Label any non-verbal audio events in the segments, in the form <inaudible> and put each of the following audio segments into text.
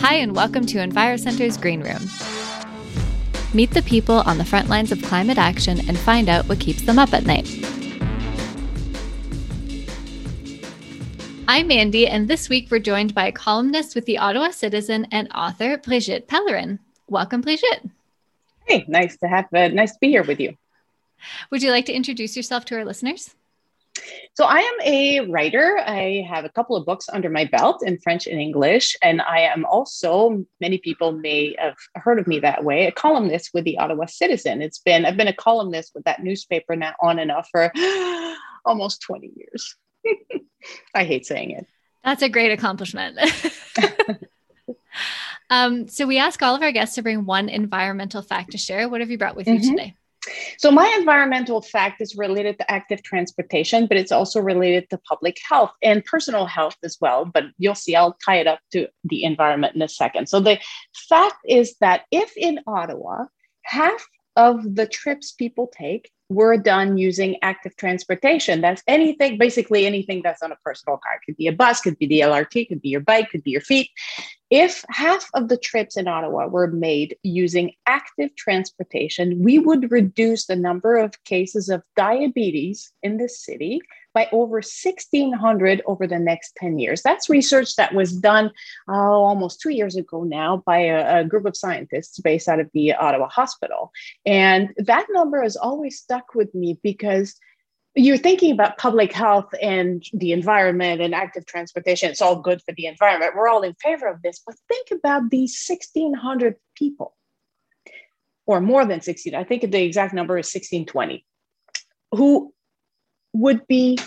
Hi, and welcome to EnviroCentre's Green Room. Meet the people on the front lines of climate action and find out what keeps them up at night. I'm Mandy, and this week we're joined by a columnist with the Ottawa Citizen and author Brigitte Pellerin. Welcome, Brigitte. Hey, nice to have uh, nice to be here with you. Would you like to introduce yourself to our listeners? So, I am a writer. I have a couple of books under my belt in French and English. And I am also, many people may have heard of me that way, a columnist with the Ottawa Citizen. It's been, I've been a columnist with that newspaper now on and off for <gasps> almost 20 years. <laughs> I hate saying it. That's a great accomplishment. <laughs> <laughs> um, so, we ask all of our guests to bring one environmental fact to share. What have you brought with you mm-hmm. today? So, my environmental fact is related to active transportation, but it's also related to public health and personal health as well. But you'll see, I'll tie it up to the environment in a second. So, the fact is that if in Ottawa, half of the trips people take were done using active transportation. That's anything, basically anything that's on a personal car. It could be a bus, could be the LRT, could be your bike, could be your feet. If half of the trips in Ottawa were made using active transportation, we would reduce the number of cases of diabetes in the city by over 1,600 over the next 10 years. That's research that was done oh, almost two years ago now by a, a group of scientists based out of the Ottawa Hospital. And that number has always stuck with me because you're thinking about public health and the environment and active transportation. It's all good for the environment. We're all in favor of this. But think about these 1,600 people, or more than 16. I think the exact number is 1620, who would be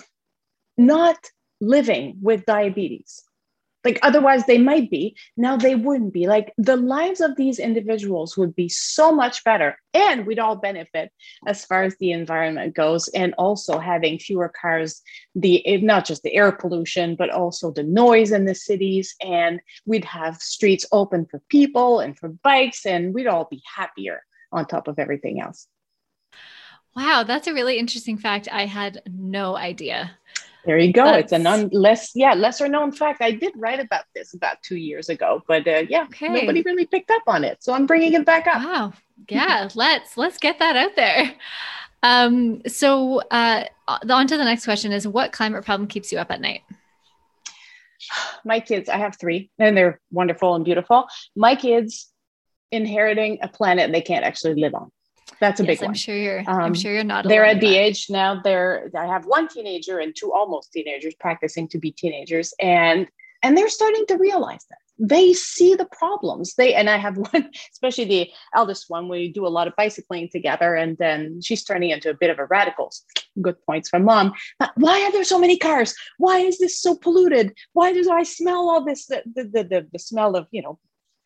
not living with diabetes. Like otherwise they might be. Now they wouldn't be. Like the lives of these individuals would be so much better and we'd all benefit as far as the environment goes and also having fewer cars the eh, not just the air pollution but also the noise in the cities and we'd have streets open for people and for bikes and we'd all be happier on top of everything else. Wow, that's a really interesting fact. I had no idea. There you go. That's... It's a non less, yeah, lesser known fact. I did write about this about two years ago, but uh, yeah, okay. nobody really picked up on it. So I'm bringing it back up. Wow. Yeah, <laughs> let's let's get that out there. Um, so uh, on to the next question is what climate problem keeps you up at night? <sighs> My kids, I have three, and they're wonderful and beautiful. My kids inheriting a planet they can't actually live on that's a yes, big I'm one. sure you're. Um, I'm sure you're not. They're at the age now. They're. I have one teenager and two almost teenagers practicing to be teenagers, and and they're starting to realize that they see the problems. They and I have <laughs> one, especially the eldest one. We do a lot of bicycling together, and then she's turning into a bit of a radical. Good points from mom. But why are there so many cars? Why is this so polluted? Why do I smell all this? The the the, the smell of you know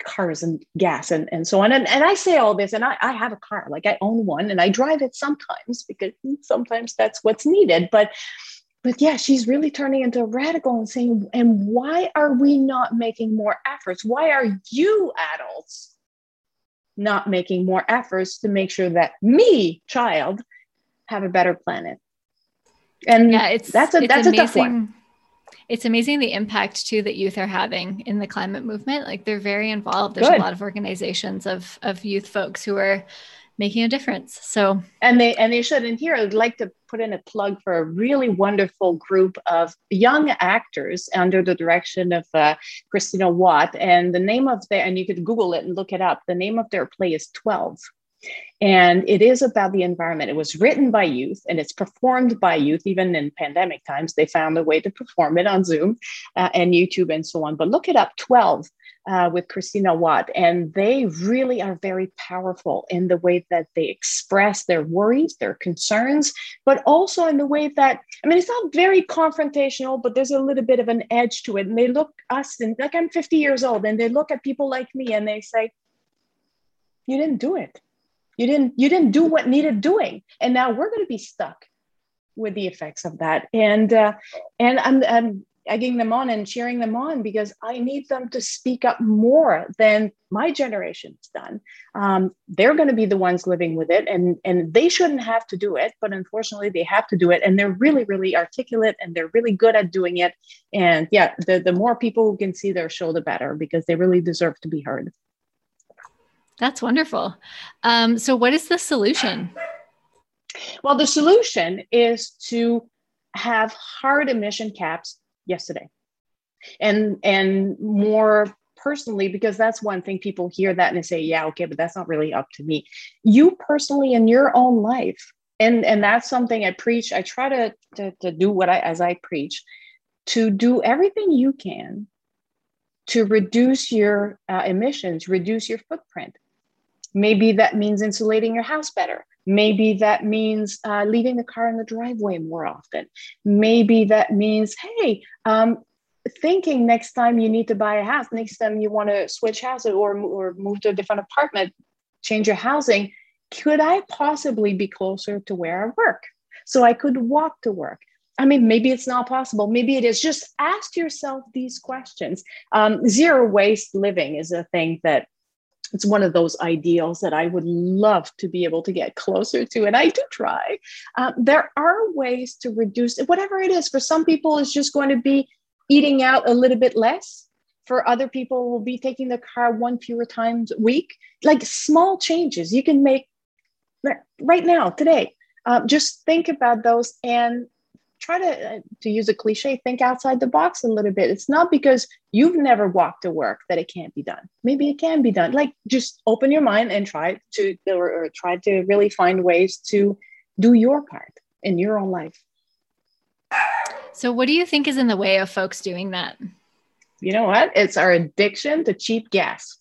cars and gas and, and so on. And, and I say all this, and I, I have a car, like I own one and I drive it sometimes because sometimes that's what's needed. But but yeah, she's really turning into a radical and saying, and why are we not making more efforts? Why are you adults not making more efforts to make sure that me, child, have a better planet? And yeah, it's that's a it's that's amazing. a tough one it's amazing the impact too that youth are having in the climate movement. Like they're very involved. There's Good. a lot of organizations of of youth folks who are making a difference. So and they and they should. And here I'd like to put in a plug for a really wonderful group of young actors under the direction of uh, Christina Watt. And the name of their and you could Google it and look it up. The name of their play is Twelve. And it is about the environment. It was written by youth and it's performed by youth. Even in pandemic times, they found a way to perform it on Zoom uh, and YouTube and so on. But look it up 12 uh, with Christina Watt. And they really are very powerful in the way that they express their worries, their concerns, but also in the way that, I mean, it's not very confrontational, but there's a little bit of an edge to it. And they look us, and like I'm 50 years old, and they look at people like me and they say, You didn't do it you didn't you didn't do what needed doing and now we're going to be stuck with the effects of that and uh, and I'm, I'm egging them on and cheering them on because I need them to speak up more than my generation's done. Um, they're going to be the ones living with it, and and they shouldn't have to do it, but unfortunately they have to do it, and they're really really articulate and they're really good at doing it. And yeah, the the more people who can see their show, the better because they really deserve to be heard. That's wonderful. Um, so, what is the solution? Well, the solution is to have hard emission caps yesterday and and more personally because that's one thing people hear that and they say yeah okay but that's not really up to me you personally in your own life and and that's something i preach i try to to, to do what i as i preach to do everything you can to reduce your uh, emissions reduce your footprint maybe that means insulating your house better Maybe that means uh, leaving the car in the driveway more often. Maybe that means, hey, um, thinking next time you need to buy a house, next time you want to switch houses or, or move to a different apartment, change your housing, could I possibly be closer to where I work? So I could walk to work. I mean, maybe it's not possible. Maybe it is. Just ask yourself these questions. Um, zero waste living is a thing that it's one of those ideals that I would love to be able to get closer to, and I do try. Uh, there are ways to reduce it, whatever it is. For some people, it's just going to be eating out a little bit less. For other people, will be taking the car one fewer times a week. Like small changes you can make right now, today. Uh, just think about those and try to uh, to use a cliche think outside the box a little bit. It's not because you've never walked to work that it can't be done. Maybe it can be done. Like just open your mind and try to or, or try to really find ways to do your part in your own life. So what do you think is in the way of folks doing that? You know what? It's our addiction to cheap gas.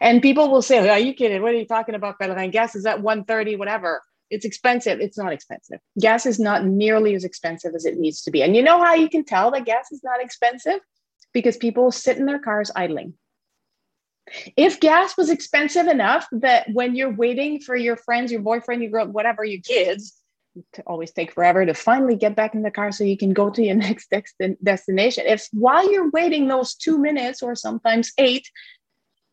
And people will say, Are you kidding? What are you talking about, Pellerin? Gas is at 130, whatever it's expensive. It's not expensive. Gas is not nearly as expensive as it needs to be. And you know how you can tell that gas is not expensive? Because people sit in their cars idling. If gas was expensive enough that when you're waiting for your friends, your boyfriend, your girl, whatever, your kids, to always take forever to finally get back in the car so you can go to your <laughs> next destination. If while you're waiting those two minutes or sometimes eight,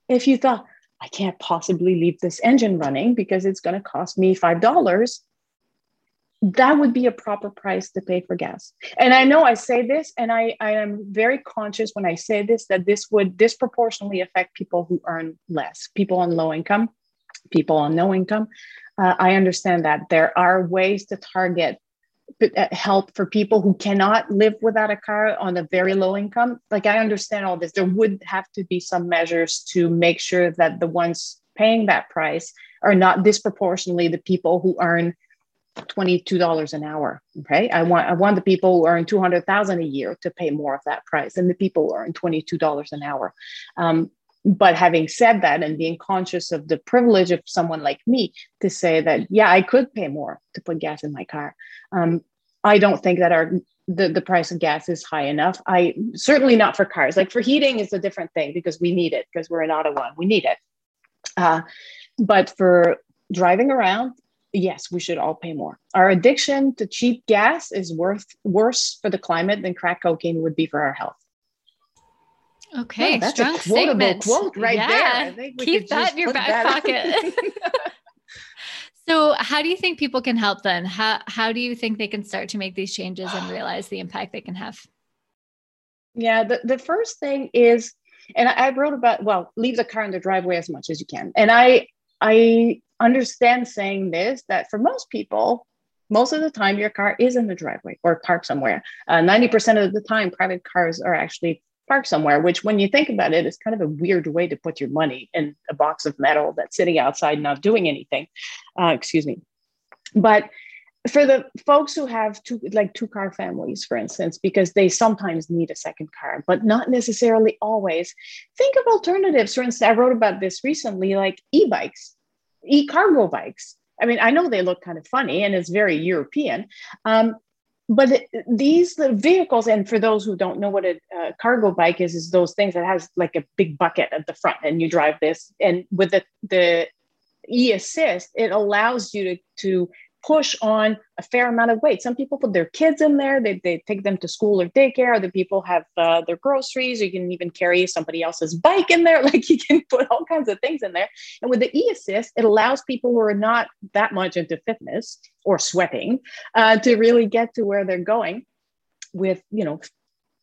if you thought, I can't possibly leave this engine running because it's going to cost me $5. That would be a proper price to pay for gas. And I know I say this, and I, I am very conscious when I say this that this would disproportionately affect people who earn less, people on low income, people on no income. Uh, I understand that there are ways to target help for people who cannot live without a car on a very low income like i understand all this. There would have to be some measures to make sure that the ones paying that price are not disproportionately the people who earn $22 an hour okay? I want i want the people who earn 200000 a year to pay more of that price than the people who earn $22 an hour. Um, but having said that and being conscious of the privilege of someone like me to say that yeah i could pay more to put gas in my car. Um, i don't think that our the, the price of gas is high enough. I certainly not for cars. Like for heating is a different thing because we need it because we're in ottawa we need it. Uh, but for driving around yes we should all pay more. Our addiction to cheap gas is worth worse for the climate than crack cocaine would be for our health Okay, that's strong a statement. quote right yeah. there. Keep that in your back pocket. <laughs> <laughs> so, how do you think people can help then? How how do you think they can start to make these changes and realize the impact they can have? Yeah, the, the first thing is, and I, I wrote about well, leave the car in the driveway as much as you can. And I I understand saying this that for most people, most of the time your car is in the driveway or parked somewhere. Uh, 90% of the time, private cars are actually park somewhere, which when you think about it is kind of a weird way to put your money in a box of metal that's sitting outside not doing anything. Uh, excuse me. But for the folks who have two like two car families for instance because they sometimes need a second car but not necessarily always think of alternatives for instance i wrote about this recently like e-bikes e-cargo bikes i mean i know they look kind of funny and it's very european um, but these vehicles and for those who don't know what a, cargo bike is is those things that has like a big bucket at the front and you drive this. And with the the e assist it allows you to to push on a fair amount of weight. Some people put their kids in there, they, they take them to school or daycare. Other people have uh, their groceries. You can even carry somebody else's bike in there. <laughs> Like you can put all kinds of things in there. And with the e assist, it allows people who are not that much into fitness or sweating uh, to really get to where they're going with, you know,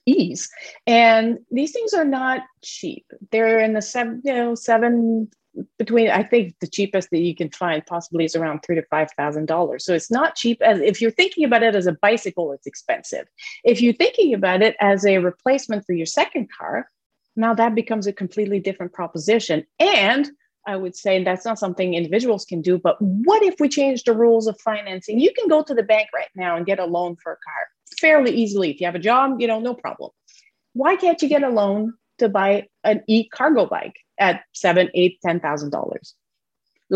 ease. And these things are not cheap. They're in the seven, you know, seven between I think the cheapest that you can find possibly is around three to five thousand dollars. So it's not cheap. As if you're thinking about it as a bicycle, it's expensive. If you're thinking about it as a replacement for your second car, now that becomes a completely different proposition. And I would say that's not something individuals can do. But what if we change the rules of financing? You can go to the bank right now and get a loan for a car fairly easily. If you have a job, you know, no problem. Why can't you get a loan to buy an e-cargo bike at seven, eight, ten thousand dollars?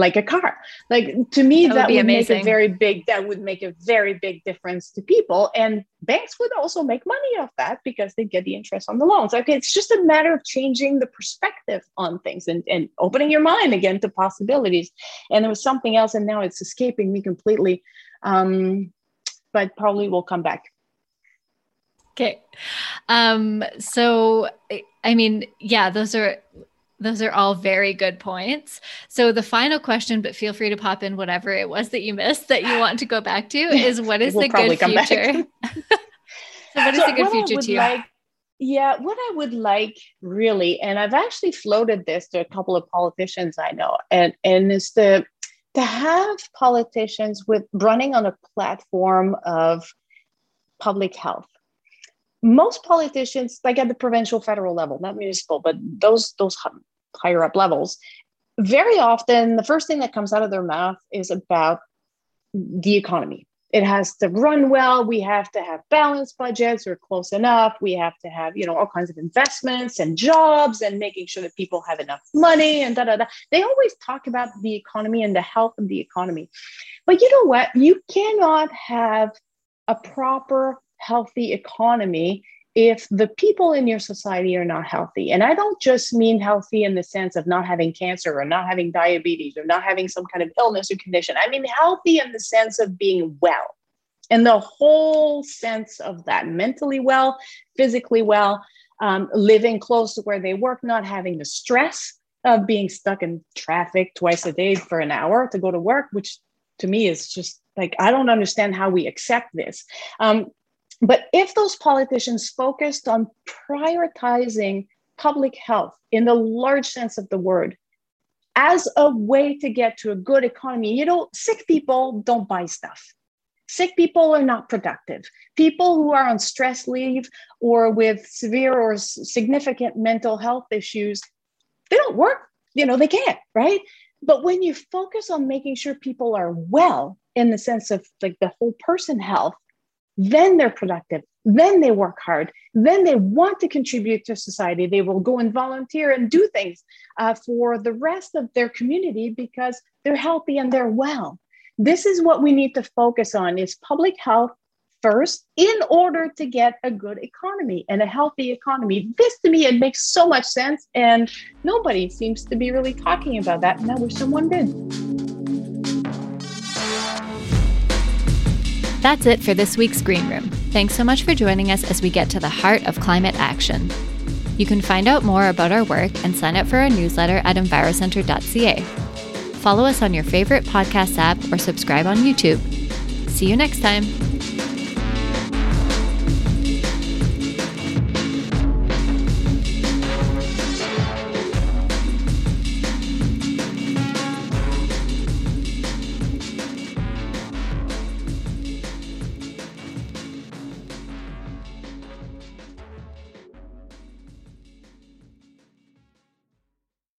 Like a car. Like to me, that, that would, would make a very big that would make a very big difference to people. And banks would also make money off that because they get the interest on the loans. Okay, it's just a matter of changing the perspective on things and, and opening your mind again to possibilities. And there was something else, and now it's escaping me completely. Um, but probably will come back. Okay. Um, so I mean, yeah, those are those are all very good points. So the final question, but feel free to pop in whatever it was that you missed that you want to go back to <laughs> is what is we'll the good future? <laughs> so what is so the good future to you? Like, yeah, what I would like really, and I've actually floated this to a couple of politicians I know, and and is the to have politicians with running on a platform of public health most politicians, like at the provincial, federal level, not municipal, but those those higher up levels, very often the first thing that comes out of their mouth is about the economy. It has to run well. We have to have balanced budgets or close enough. We have to have, you know, all kinds of investments and jobs and making sure that people have enough money and da da da. They always talk about the economy and the health of the economy. But you know what? You cannot have a proper healthy economy if the people in your society are not healthy. And I don't just mean healthy in the sense of not having cancer or not having diabetes or not having some kind of illness or condition. I mean healthy in the sense of being well. And the whole sense of that mentally well, physically well, um, living close to where they work, not having the stress of being stuck in traffic twice a day for an hour to go to work, which to me is just like, I don't understand how we accept this. Um, but if those politicians focused on prioritizing public health in the large sense of the word as a way to get to a good economy, you know, sick people don't buy stuff. Sick people are not productive. People who are on stress leave or with severe or significant mental health issues, they don't work. You know, they can't, right? But when you focus on making sure people are well in the sense of like the whole person health, then they're productive. Then they work hard. Then they want to contribute to society. They will go and volunteer and do things uh, for the rest of their community because they're healthy and they're well. This is what we need to focus on is public health first in order to get a good economy and a healthy economy. This to me it makes so much sense and nobody seems to be really talking about that. And i wish someone did That's it for this week's Green Room. Thanks so much for joining us as we get to the heart of climate action. You can find out more about our work and sign up for our newsletter at envirocentre.ca. Follow us on your favorite podcast app or subscribe on YouTube. See you next time.